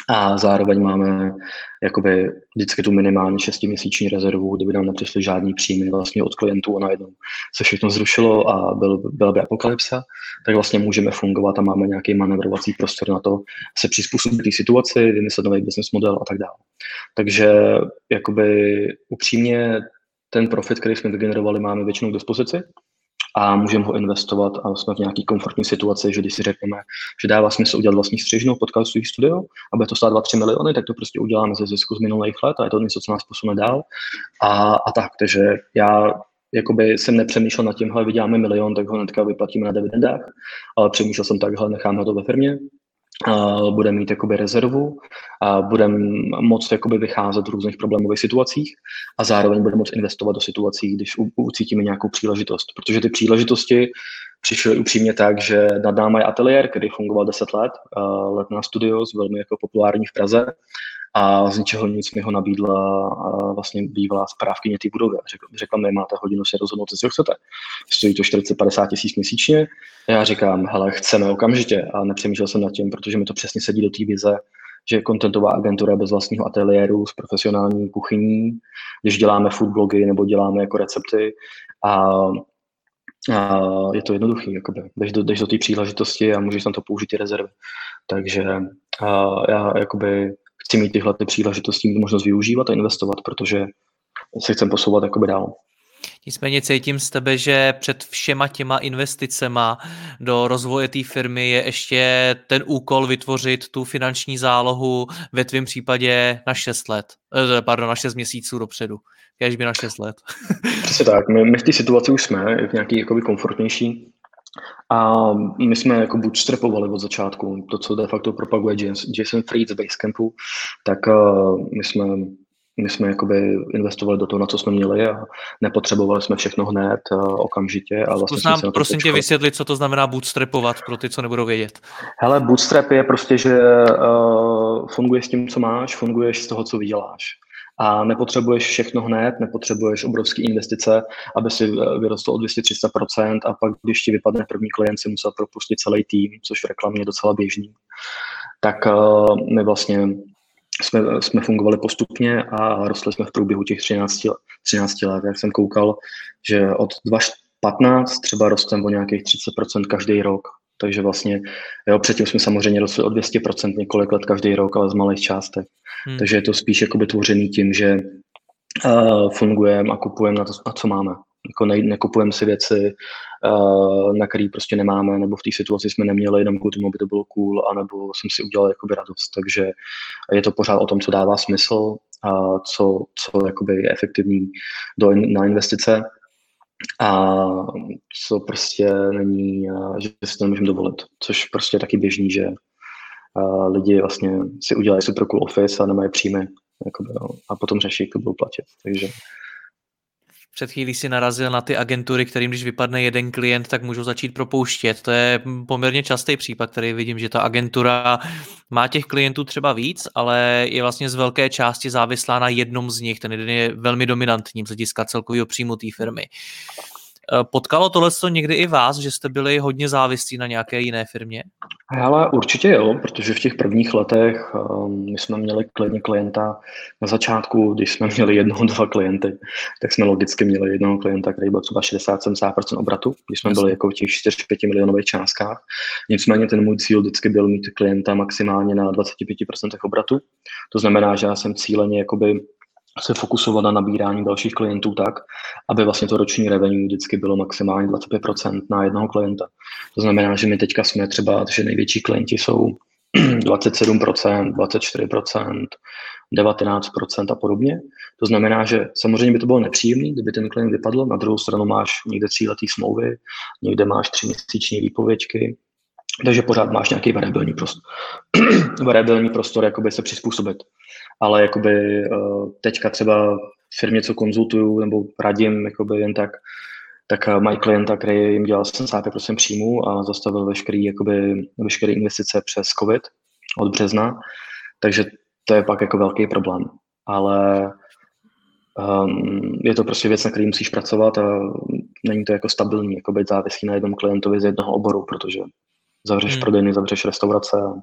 B: a zároveň máme jakoby vždycky tu minimálně šestiměsíční rezervu, kdyby nám nepřišly žádný příjmy vlastně od klientů a najednou se všechno zrušilo a byl, byla by apokalypsa, tak vlastně můžeme fungovat a máme nějaký manevrovací prostor na to se přizpůsobit té situaci, vymyslet nový business model a tak dále. Takže jakoby upřímně ten profit, který jsme vygenerovali, máme většinou k dispozici a můžeme ho investovat a jsme v nějaké komfortní situaci, že když si řekneme, že dává smysl udělat vlastní střižnou podcastový studio, aby to stálo 2-3 miliony, tak to prostě uděláme ze zisku z minulých let a je to něco, co nás posune dál. A, a tak, takže já jakoby jsem nepřemýšlel nad tím, že vyděláme milion, tak ho hnedka vyplatíme na dividendách, ale přemýšlel jsem takhle, necháme to ve firmě, bude mít jakoby rezervu, a budeme moct jakoby vycházet v různých problémových situacích a zároveň budeme moct investovat do situací, když ucítíme nějakou příležitost. Protože ty příležitosti přišly upřímně tak, že nad námi je ateliér, který fungoval 10 let, let na Studios, velmi jako populární v Praze a z ničeho nic mi ho nabídla vlastně bývalá správkyně té budovy. Řekla, řekla mi, máte hodinu se rozhodnout, co chcete. Stojí to 40-50 tisíc měsíčně. Já říkám, hele, chceme okamžitě a nepřemýšlel jsem nad tím, protože mi to přesně sedí do té vize, že kontentová agentura bez vlastního ateliéru s profesionální kuchyní, když děláme food blogy nebo děláme jako recepty a a je to jednoduchý, jakoby. Jdeš do, jdeš do té příležitosti a můžeš tam to použít i rezervy. Takže a já jakoby chci mít tyhle ty příležitosti, mít možnost využívat a investovat, protože se chcem posouvat jakoby dál.
A: Nicméně cítím z tebe, že před všema těma investicema do rozvoje té firmy je ještě ten úkol vytvořit tu finanční zálohu ve tvém případě na 6 let, eh, pardon, na 6 měsíců dopředu. Kež by na 6 let. [LAUGHS]
B: Přesně tak. My, my v té situaci už jsme, v nějaký jakoby komfortnější a my jsme jako bootstrapovali od začátku, to, co de facto propaguje Jason Fried z Basecampu, tak uh, my jsme my jsme jakoby investovali do toho, na co jsme měli a nepotřebovali jsme všechno hned, uh, okamžitě. A
A: vlastně Zkus nám prosím tě vysvětlit, co to znamená bootstrapovat pro ty, co nebudou vědět.
B: Hele, bootstrap je prostě, že uh, funguješ s tím, co máš, funguješ z toho, co vyděláš a nepotřebuješ všechno hned, nepotřebuješ obrovské investice, aby si eh, vyrostl o 200-300% a pak, když ti vypadne první klient, si musel propustit celý tým, což v reklamě je docela běžný. Tak uh, my vlastně jsme, jsme fungovali postupně a rostli jsme v průběhu těch 13, 13 let. Jak jsem koukal, že od 2015 třeba rostem o nějakých 30% každý rok. Takže vlastně, jo, předtím jsme samozřejmě rostli o 200% několik let každý rok, ale z malých částek. Hmm. Takže je to spíš jakoby tvořený tím, že uh, fungujeme a kupujeme na to, na co máme. Jako ne, nekupujeme si věci, uh, na které prostě nemáme, nebo v té situaci jsme neměli, jenom kvůli tomu, aby to bylo cool, anebo jsem si udělal jakoby radost. Takže je to pořád o tom, co dává smysl, a co, co jakoby je efektivní do, na investice a co prostě není, že si to nemůžeme dovolit, což prostě je taky běžný, že lidi vlastně si udělají super cool office a nemají příjmy jakoby, no, a potom řeší, to budou platit. Takže
A: před chvílí si narazil na ty agentury, kterým když vypadne jeden klient, tak můžou začít propouštět. To je poměrně častý případ, který vidím, že ta agentura má těch klientů třeba víc, ale je vlastně z velké části závislá na jednom z nich. Ten jeden je velmi dominantní z hlediska celkového příjmu té firmy. Eh, potkalo tohle někdy i vás, že jste byli hodně závislí na nějaké jiné firmě?
B: Ale určitě jo, protože v těch prvních letech um, my jsme měli klidně klienta na začátku, když jsme [LAUGHS] měli jednoho, dva klienty, tak jsme logicky měli jednoho klienta, který byl třeba 60-70% obratu, když jsme byli jako v těch 4-5 milionových částkách. Nicméně ten můj cíl vždycky byl mít klienta maximálně na 25% obratu. To znamená, že já jsem cíleně jakoby se fokusovat na nabírání dalších klientů tak, aby vlastně to roční revenue vždycky bylo maximálně 25% na jednoho klienta. To znamená, že my teďka jsme třeba, že největší klienti jsou 27%, 24%, 19% a podobně. To znamená, že samozřejmě by to bylo nepříjemné, kdyby ten klient vypadl, na druhou stranu máš někde tříletý smlouvy, někde máš tři měsíční výpověďky, takže pořád máš nějaký variabilní prostor, [CLEARS THROAT] variabilní prostor jakoby se přizpůsobit ale jakoby eh, teďka třeba firmě, co konzultuju nebo radím jakoby jen tak, tak eh, mají klienta, který jim dělal 75% příjmu a zastavil veškerý, jakoby, veškeré investice přes COVID od března, takže to je pak jako velký problém. Ale um, je to prostě věc, na který musíš pracovat a není to jako stabilní, jako být závislý na jednom klientovi z jednoho oboru, protože zavřeš hmm. prodejny, zavřeš restaurace a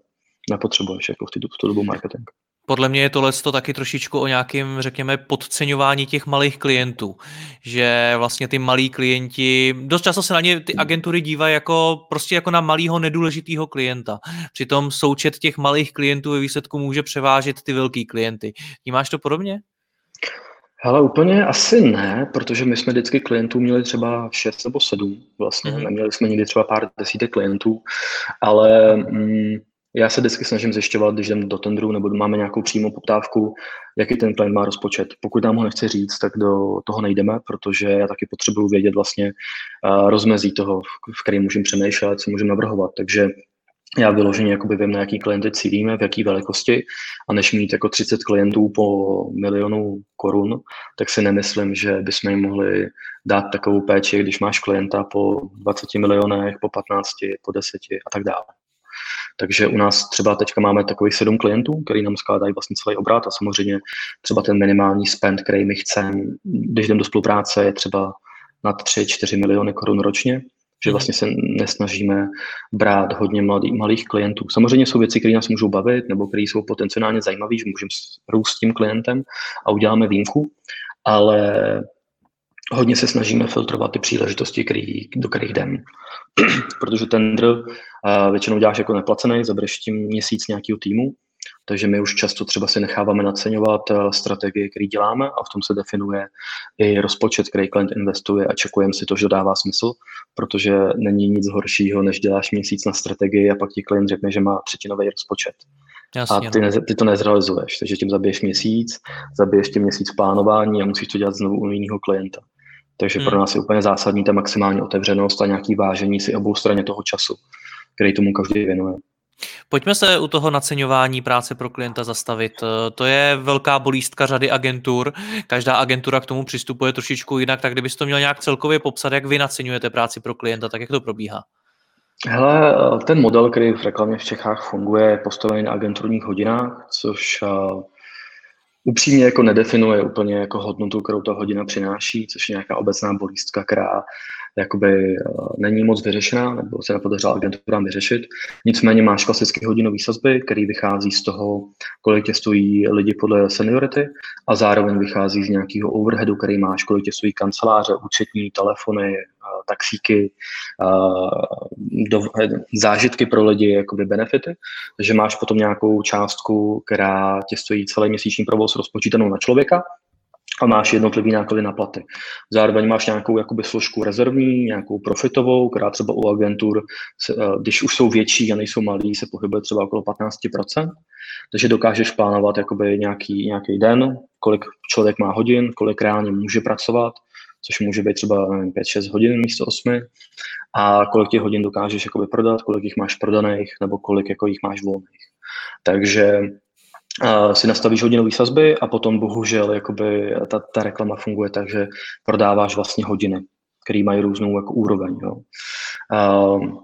B: nepotřebuješ jako v, tu, v tu dobu marketing.
A: Podle mě je tohle to taky trošičku o nějakém, řekněme, podceňování těch malých klientů. Že vlastně ty malí klienti, dost často se na ně ty agentury dívají jako prostě jako na malého nedůležitého klienta. Přitom součet těch malých klientů ve výsledku může převážet ty velký klienty. Vnímáš to podobně?
B: Hele, úplně asi ne, protože my jsme vždycky klientů měli třeba 6 nebo 7 vlastně, mm-hmm. neměli jsme nikdy třeba pár desítek klientů, ale mm, já se vždycky snažím zjišťovat, když jdem do tendru nebo máme nějakou přímou poptávku, jaký ten klient má rozpočet. Pokud nám ho nechce říct, tak do toho nejdeme, protože já taky potřebuju vědět vlastně uh, rozmezí toho, v kterém můžeme přemýšlet, co můžeme navrhovat. Takže já vyloženě jakoby vím, na jaký klienty cílíme, v jaký velikosti a než mít jako 30 klientů po milionu korun, tak si nemyslím, že bychom jim mohli dát takovou péči, když máš klienta po 20 milionech, po 15, po 10 a tak dále. Takže u nás třeba teďka máme takových sedm klientů, který nám skládají vlastně celý obrat a samozřejmě třeba ten minimální spend, který my chceme, když jdeme do spolupráce, je třeba na 3-4 miliony korun ročně, že mhm. vlastně se nesnažíme brát hodně mladý, malých klientů. Samozřejmě jsou věci, které nás můžou bavit nebo které jsou potenciálně zajímavé, že můžeme růst s tím klientem a uděláme výjimku, ale hodně se snažíme filtrovat ty příležitosti, který, do kterých jdem. [CLEARS THROAT] Protože tender uh, většinou děláš jako neplacený, zabereš tím měsíc nějakého týmu, takže my už často třeba si necháváme naceňovat uh, strategie, které děláme a v tom se definuje i rozpočet, který klient investuje a čekujeme si to, že dává smysl, protože není nic horšího, než děláš měsíc na strategii a pak ti klient řekne, že má třetinový rozpočet. Jasně, a ty, no. ne, ty to nezrealizuješ, takže tím zabiješ měsíc, zabiješ tím měsíc plánování a musíš to dělat znovu u jiného klienta. Takže hmm. pro nás je úplně zásadní ta maximální otevřenost a nějaký vážení si obou straně toho času, který tomu každý věnuje.
A: Pojďme se u toho naceňování práce pro klienta zastavit. To je velká bolístka řady agentur. Každá agentura k tomu přistupuje trošičku jinak, tak kdybyste to měl nějak celkově popsat, jak vy naceňujete práci pro klienta, tak jak to probíhá?
B: Hele, ten model, který v reklamě v Čechách funguje, je postavený na agenturních hodinách, což upřímně jako nedefinuje úplně jako hodnotu, kterou ta hodina přináší, což je nějaká obecná bolístka, která jakoby uh, není moc vyřešená, nebo se nepodařila agenturám vyřešit. Nicméně máš klasické hodinové sazby, který vychází z toho, kolik tě stojí lidi podle seniority a zároveň vychází z nějakého overheadu, který máš, kolik tě stojí kanceláře, účetní, telefony, taxíky, do, zážitky pro lidi, jakoby benefity, takže máš potom nějakou částku, která tě stojí celý měsíční provoz rozpočítanou na člověka a máš jednotlivý náklady na platy. Zároveň máš nějakou jakoby složku rezervní, nějakou profitovou, která třeba u agentur, se, když už jsou větší a nejsou malí, se pohybuje třeba okolo 15%, takže dokážeš plánovat jakoby nějaký, nějaký den, kolik člověk má hodin, kolik reálně může pracovat, což může být třeba 5-6 hodin místo 8 a kolik těch hodin dokážeš jakoby prodat, kolik jich máš prodaných nebo kolik jako jich máš volných. Takže si nastavíš hodinové sazby a potom bohužel jakoby ta, ta reklama funguje tak, že prodáváš vlastně hodiny, které mají různou jako úroveň. Jo. Uh,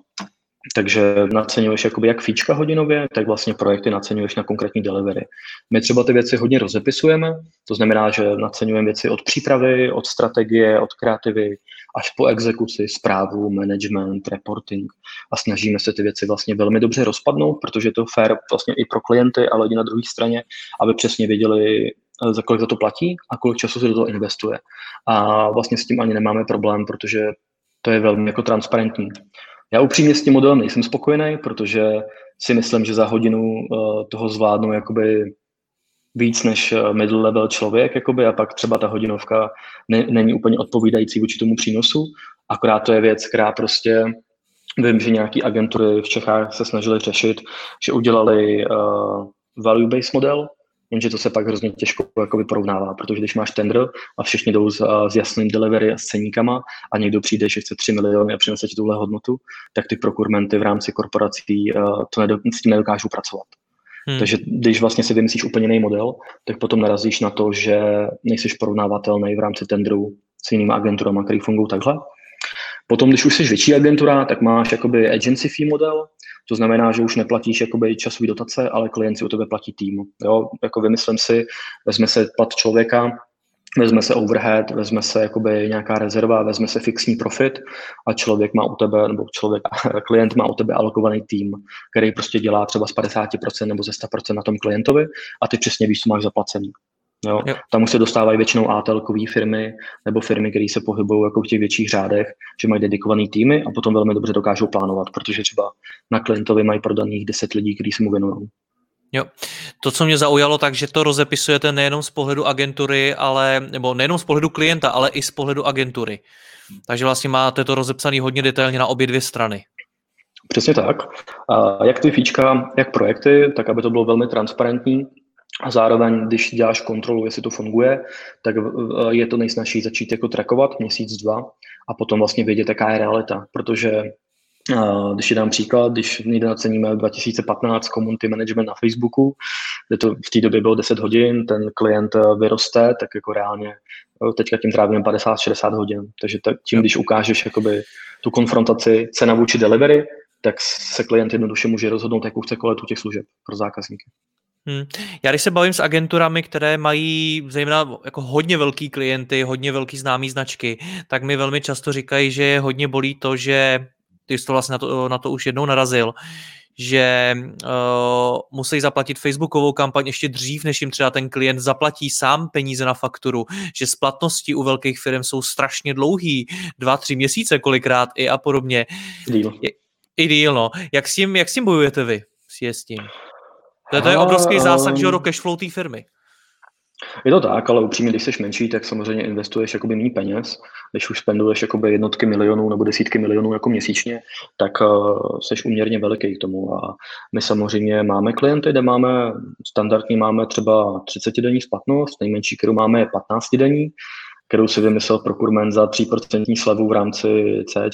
B: takže naceňuješ jakoby jak fíčka hodinově, tak vlastně projekty naceňuješ na konkrétní delivery. My třeba ty věci hodně rozepisujeme, to znamená, že naceňujeme věci od přípravy, od strategie, od kreativy, až po exekuci, zprávu, management, reporting a snažíme se ty věci vlastně velmi dobře rozpadnout, protože je to fair vlastně i pro klienty a lidi na druhé straně, aby přesně věděli, eh, za kolik za to platí a kolik času se do toho investuje. A vlastně s tím ani nemáme problém, protože to je velmi jako transparentní. Já upřímně s tím modelem nejsem spokojený, protože si myslím, že za hodinu uh, toho zvládnu jakoby víc než eh, middle level člověk, jakoby, a pak třeba ta hodinovka ne, není úplně odpovídající vůči tomu přínosu. Akorát to je věc, která prostě vím, že nějaký agentury v Čechách se snažili řešit, že udělali uh, value-based model, jenže to se pak hrozně těžko jakoby porovnává, protože když máš tender a všichni jdou s, s jasným delivery a s ceníkama a někdo přijde, že chce 3 miliony a přinese ti tuhle hodnotu, tak ty prokurmenty v rámci korporací uh, to nedok- s tím nedokážou pracovat. Hmm. Takže když vlastně si vymyslíš úplně jiný model, tak potom narazíš na to, že nejsi porovnávatelný v rámci tendru s jinými agenturami, které fungují takhle. Potom, když už jsi větší agentura, tak máš jakoby agency fee model, to znamená, že už neplatíš jakoby časový dotace, ale klient si o tebe platí tým. Jo? Jako vymyslím si, vezme se plat člověka, vezme se overhead, vezme se jakoby nějaká rezerva, vezme se fixní profit a člověk má u tebe, nebo člověk, [LAUGHS] klient má u tebe alokovaný tým, který prostě dělá třeba z 50% nebo ze 100% na tom klientovi a ty přesně víš, co máš zaplacený. Jo? Jo. Tam už se dostávají většinou ATL firmy nebo firmy, které se pohybují jako v těch větších řádech, že mají dedikované týmy a potom velmi dobře dokážou plánovat, protože třeba na klientovi mají prodaných 10 lidí, kteří se mu věnují.
A: Jo. To, co mě zaujalo, tak, že to rozepisujete nejenom z pohledu agentury, ale, nebo nejenom z pohledu klienta, ale i z pohledu agentury. Takže vlastně máte to rozepsané hodně detailně na obě dvě strany.
B: Přesně tak. A jak ty fíčka, jak projekty, tak aby to bylo velmi transparentní, a zároveň, když děláš kontrolu, jestli to funguje, tak je to nejsnažší začít jako trackovat měsíc, dva a potom vlastně vědět, jaká je realita, protože když dám příklad, když někde naceníme 2015 community management na Facebooku, kde to v té době bylo 10 hodin, ten klient eh, vyroste, tak jako reálně eh, teďka tím trávíme 50-60 hodin. Takže tím, když ukážeš jakoby tu konfrontaci cena vůči delivery, tak se klient jednoduše může rozhodnout, jakou chce kvalitu těch služeb pro zákazníky.
A: Hmm. Já když se bavím s agenturami, které mají zejména jako hodně velký klienty, hodně velký známý značky, tak mi velmi často říkají, že hodně bolí to, že ty jsi to vlastně na to, na to už jednou narazil, že uh, musí zaplatit Facebookovou kampaň ještě dřív, než jim třeba ten klient zaplatí sám peníze na fakturu, že splatnosti u velkých firm jsou strašně dlouhý, dva, tři měsíce kolikrát i a podobně.
B: Díl. Je,
A: I díl, no. Jak s tím, jak s tím bojujete vy? S tím? To, to je obrovský zásah, že do cashflow té firmy.
B: Je to tak, ale upřímně, když jsi menší, tak samozřejmě investuješ jakoby méně peněz. Když už spenduješ jakoby jednotky milionů nebo desítky milionů jako měsíčně, tak uh, jsi uměrně veliký k tomu. A my samozřejmě máme klienty, kde máme, standardně máme třeba 30 denní splatnost, nejmenší, kterou máme je 15 denní, kterou si vymyslel procurement za 3% slevu v rámci C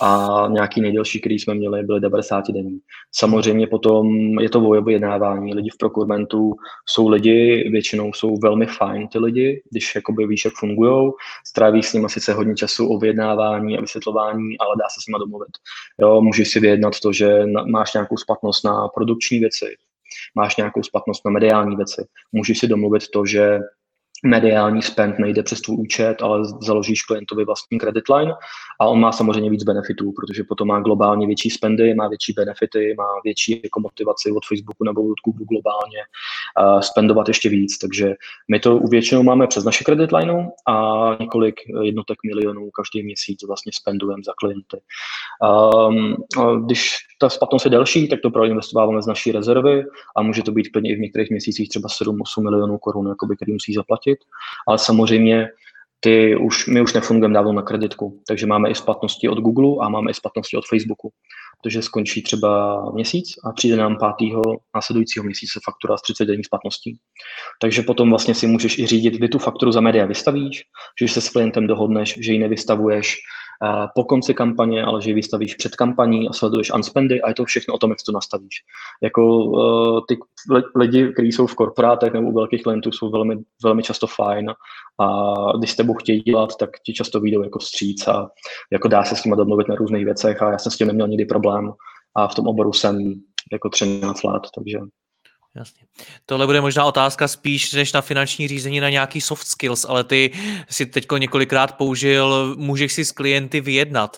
B: a nějaký nejdelší, který jsme měli, byly 90 denní. Samozřejmě potom je to o jednávání. Lidi v prokurementu jsou lidi, většinou jsou velmi fajn ty lidi, když jakoby víš, jak fungují, stráví s nimi sice hodně času o vyjednávání a vysvětlování, ale dá se s nimi domluvit. Jo, můžeš si vyjednat to, že máš nějakou splatnost na produkční věci, máš nějakou splatnost na mediální věci. Můžeš si domluvit to, že mediální spend nejde přes tvůj účet, ale založíš klientovi vlastní credit line a on má samozřejmě víc benefitů, protože potom má globálně větší spendy, má větší benefity, má větší jako motivaci od Facebooku nebo od Google globálně uh, spendovat ještě víc. Takže my to většinou máme přes naše credit line a několik jednotek milionů každý měsíc vlastně spendujeme za klienty. Um, když ta splatnost je delší, tak to proinvestováváme z naší rezervy a může to být plně i v některých měsících třeba 7-8 milionů korun, jakoby, který musí zaplatit. Ale samozřejmě ty už, my už nefungujeme dávno na kreditku, takže máme i splatnosti od Google a máme i splatnosti od Facebooku, protože skončí třeba měsíc a přijde nám pátého následujícího měsíce faktura s 30 denní splatností. Takže potom vlastně si můžeš i řídit, kdy tu fakturu za média vystavíš, že se s klientem dohodneš, že ji nevystavuješ po konci kampaně, ale že ji vystavíš před kampaní a sleduješ unspendy a je to všechno o tom, jak to nastavíš. Jako uh, ty lidi, kteří jsou v korporátech nebo u velkých klientů, jsou velmi, velmi často fajn a když s tebou chtějí dělat, tak ti často vyjdou jako stříc a jako dá se s nimi domluvit na různých věcech a já jsem s tím neměl nikdy problém a v tom oboru jsem jako 13 let, takže
A: Jasně. Tohle bude možná otázka spíš než na finanční řízení na nějaký soft skills, ale ty si teď několikrát použil, můžeš si s klienty vyjednat.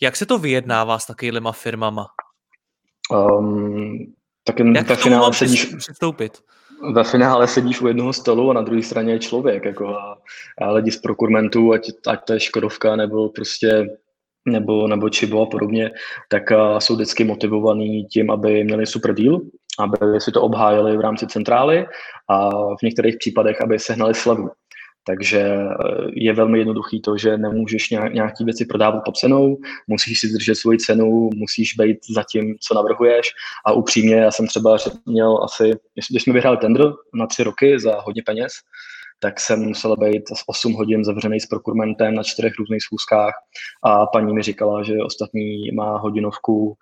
A: Jak se to vyjednává s takovýhlema firmama?
B: Um, tak Jak ve finále sedíš, přistoupit? Ve finále sedíš u jednoho stolu a na druhé straně je člověk jako a, a lidi z prokurmentu, ať, ať to je Škodovka nebo prostě nebo, nebo Čibo a podobně, tak uh, jsou vždycky motivovaní tím, aby měli super deal, aby si to obhájili v rámci centrály a v některých případech, aby sehnali slevu. Takže eh, je velmi jednoduchý to, že nemůžeš nějaký věci prodávat pod cenou, musíš si držet svoji cenu, musíš být za tím, co navrhuješ. A upřímně, já jsem třeba měl asi, když jsme vyhráli tender na tři roky za hodně peněz, tak jsem musel být 8 hodin zavřený s prokurmentem na čtyřech různých schůzkách a paní mi říkala, že ostatní má hodinovku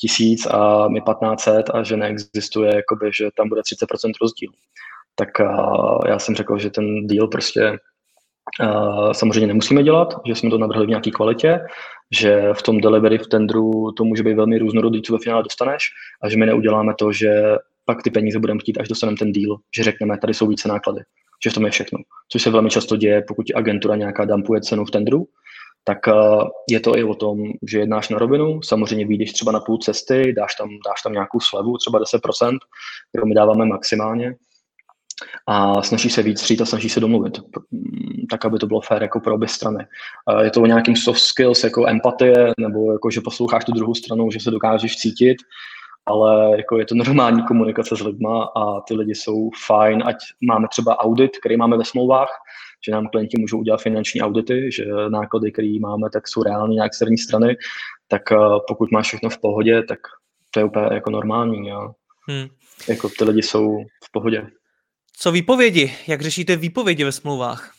B: tisíc a my 1500 a že neexistuje, jakoby, že tam bude 30% rozdíl. Tak a já jsem řekl, že ten deal prostě a samozřejmě nemusíme dělat, že jsme to navrhli v nějaké kvalitě, že v tom delivery, v tendru to může být velmi různorodý, co ve finále dostaneš a že my neuděláme to, že pak ty peníze budeme chtít, až dostaneme ten deal, že řekneme, tady jsou více náklady že v tom je všechno. Což se velmi často děje, pokud agentura nějaká dampuje cenu v tendru, tak je to i o tom, že jednáš na rovinu, samozřejmě vyjdeš třeba na půl cesty, dáš tam, dáš tam nějakou slevu, třeba 10%, kterou my dáváme maximálně, a snaží se víc přijít a snaží se domluvit, tak aby to bylo fér jako pro obě strany. Je to o nějakým soft skills, jako empatie, nebo jako, že posloucháš tu druhou stranu, že se dokážeš cítit, ale jako je to normální komunikace s lidma a ty lidi jsou fajn, ať máme třeba audit, který máme ve smlouvách, že nám klienti můžou udělat finanční audity, že náklady, které máme, tak jsou reální na externí strany, tak eh, pokud máš všechno v pohodě, tak to je úplně jako normální. Jo. Hmm. Jako ty lidi jsou v pohodě.
A: Co výpovědi? Jak řešíte výpovědi ve smlouvách?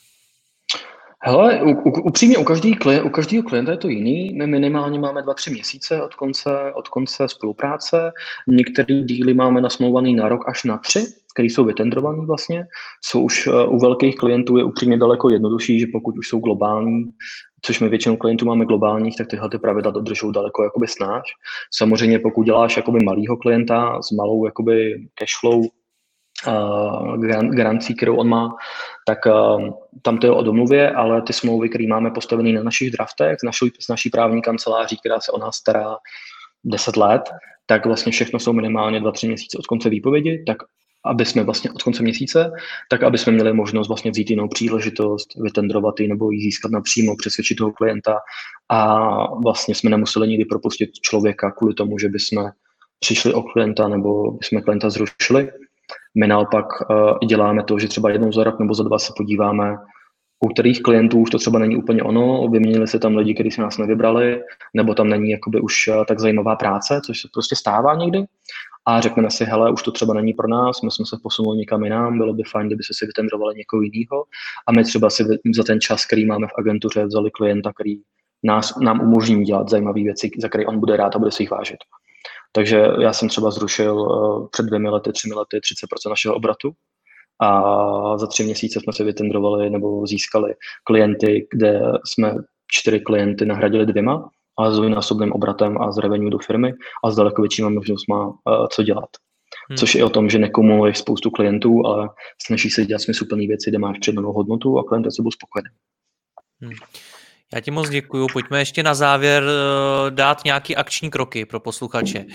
B: Hele, u, u, upřímně u, každý klient, u každého klienta je to jiný. My minimálně máme 2-3 měsíce od konce, od konce spolupráce. Některé díly máme nasmlouvaný na rok až na tři, které jsou vytendrované vlastně, co už uh, u velkých klientů je upřímně daleko jednodušší, že pokud už jsou globální, což my většinou klientů máme globálních, tak tyhle ty pravidla dodržou daleko jakoby snáš. Samozřejmě pokud děláš jakoby malýho klienta s malou jakoby cashflow, uh, garancí, kterou on má, tak uh, tam to je o domluvě, ale ty smlouvy, které máme postavené na našich draftech, z naší, z naší právní kanceláří, která se o nás stará 10 let, tak vlastně všechno jsou minimálně 2-3 měsíce od konce výpovědi, tak aby jsme vlastně od konce měsíce, tak aby jsme měli možnost vlastně vzít jinou příležitost, vytendrovat ji nebo ji získat napřímo, přesvědčit toho klienta a vlastně jsme nemuseli nikdy propustit člověka kvůli tomu, že bychom přišli o klienta nebo bychom klienta zrušili. My naopak uh, děláme to, že třeba jednou za rok nebo za dva se podíváme, u kterých klientů už to třeba není úplně ono, vyměnili se tam lidi, kteří se nás nevybrali, nebo tam není jakoby už eh, tak zajímavá práce, což se prostě stává někdy. A řekneme si, hele, už to třeba není pro nás, my jsme se posunuli někam jinam, bylo by fajn, kdyby se si vytendrovali někoho jiného. A my třeba si za ten čas, který máme v agentuře, vzali klienta, který nás, nám umožní dělat zajímavé věci, za které on bude rád a bude si jich vážit. Takže já jsem třeba zrušil uh, před dvěmi lety, třemi lety 30% našeho obratu a za tři měsíce jsme se vytendrovali nebo získali klienty, kde jsme čtyři klienty nahradili dvěma, ale s dvojnásobným obratem a z revenue do firmy a s daleko většíma možnostma, uh, co dělat. Hmm. Což je o tom, že nekumuluješ spoustu klientů, ale snažíš se dělat smysluplné věci, kde máš předanou hodnotu a klient je sebou spokojený. Hmm.
A: Já ti moc děkuju. Pojďme ještě na závěr uh, dát nějaký akční kroky pro posluchače. Uh,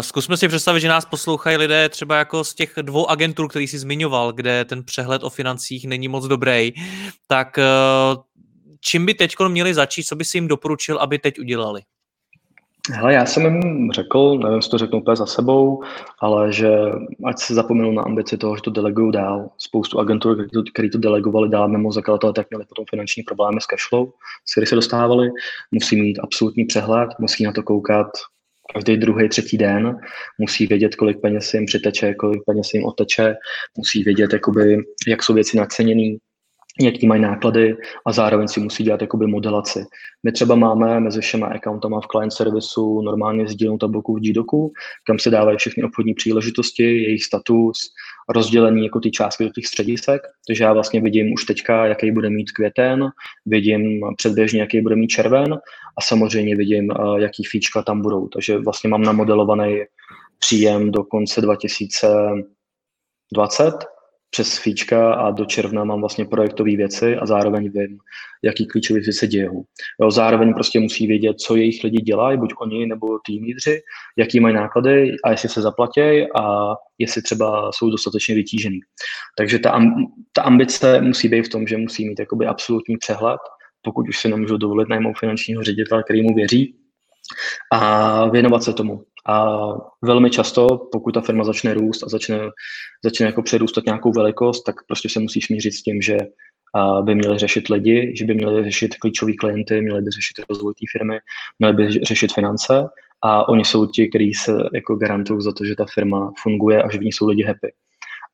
A: zkusme si představit, že nás poslouchají lidé třeba jako z těch dvou agentur, který jsi zmiňoval, kde ten přehled o financích není moc dobrý. Tak čím by teď měli začít, co by si jim doporučil, aby teď udělali?
B: Hele, já jsem jim řekl, nevím, jestli to řeknu úplně za sebou, ale že ať se zapomenu na ambici toho, že to delegují dál. Spoustu agentur, který to, to delegovali dál mimo zakladatele, tak měli potom finanční problémy s cashflow, s se dostávali. Musí mít absolutní přehled, musí na to koukat každý druhý, třetí den, musí vědět, kolik peněz jim přiteče, kolik peněz jim oteče, musí vědět, jakoby, jak jsou věci naceněný, jaký mají náklady a zároveň si musí dělat jakoby modelaci. My třeba máme mezi všema accountama v client servisu normálně sdílenou tabulku v GDocu, kam se dávají všechny obchodní příležitosti, jejich status, rozdělení jako ty částky do těch středisek, takže já vlastně vidím už teďka, jaký bude mít květen, vidím předběžně, jaký bude mít červen a samozřejmě vidím, jaký fíčka tam budou. Takže vlastně mám namodelovaný příjem do konce 2020 přes fíčka a do června mám vlastně projektové věci a zároveň vím, jaký klíčové věci se dějou. Jo, zároveň prostě musí vědět, co jejich lidi dělají, buď oni nebo tým lídři, jaký mají náklady a jestli se zaplatí a jestli třeba jsou dostatečně vytížený. Takže ta, ta ambice musí být v tom, že musí mít jakoby absolutní přehled, pokud už si nemůžu dovolit najmout finančního ředitele, který mu věří, a věnovat se tomu. A velmi často, pokud ta firma začne růst a začne, začne jako přerůstat nějakou velikost, tak prostě se musí smířit s tím, že by měli řešit lidi, že by měli řešit klíčové klienty, měli by řešit rozvoj té firmy, měli by řešit finance a oni jsou ti, kteří se jako garantují za to, že ta firma funguje a že v ní jsou lidi happy.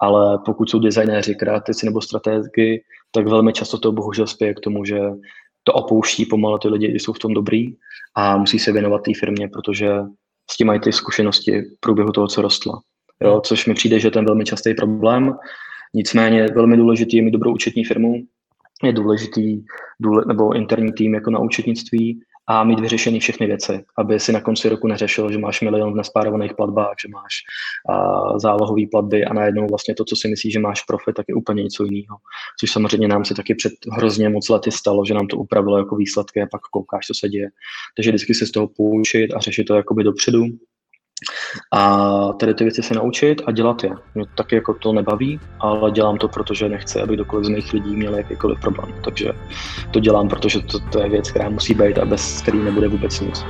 B: Ale pokud jsou designéři, kreativci nebo strategy, tak velmi často to bohužel spěje k tomu, že to opouští pomalu ty lidi, jsou v tom dobrý a musí se věnovat té firmě, protože s tím mají ty zkušenosti v průběhu toho, co rostla. Jo, což mi přijde, že je ten velmi častý problém. Nicméně velmi důležitý je mít dobrou účetní firmu, je důležitý důle, nebo interní tým jako na účetnictví a mít vyřešený všechny věci, aby si na konci roku neřešil, že máš milion v nespárovaných platbách, že máš uh, zálohové platby a najednou vlastně to, co si myslíš, že máš profit, tak je úplně něco jiného. Což samozřejmě nám se taky před hrozně moc lety stalo, že nám to upravilo jako výsledky a pak koukáš, co se děje. Takže vždycky se z toho poučit a řešit to jakoby dopředu a tady ty věci se naučit a dělat je. Mě taky jako to nebaví, ale dělám to, protože nechci, aby kdokoliv z mých lidí měl jakýkoliv problém. Takže to dělám, protože to, to je věc, která musí být a bez který nebude vůbec nic.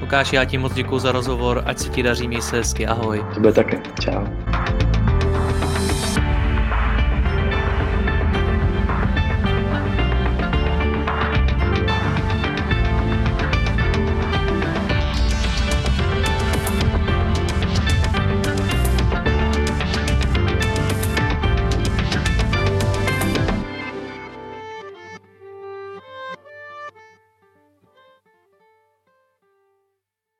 A: Lukáš, já ti moc děkuji za rozhovor, ať se ti daří, měj se hezky, ahoj.
B: To bude taky, čau.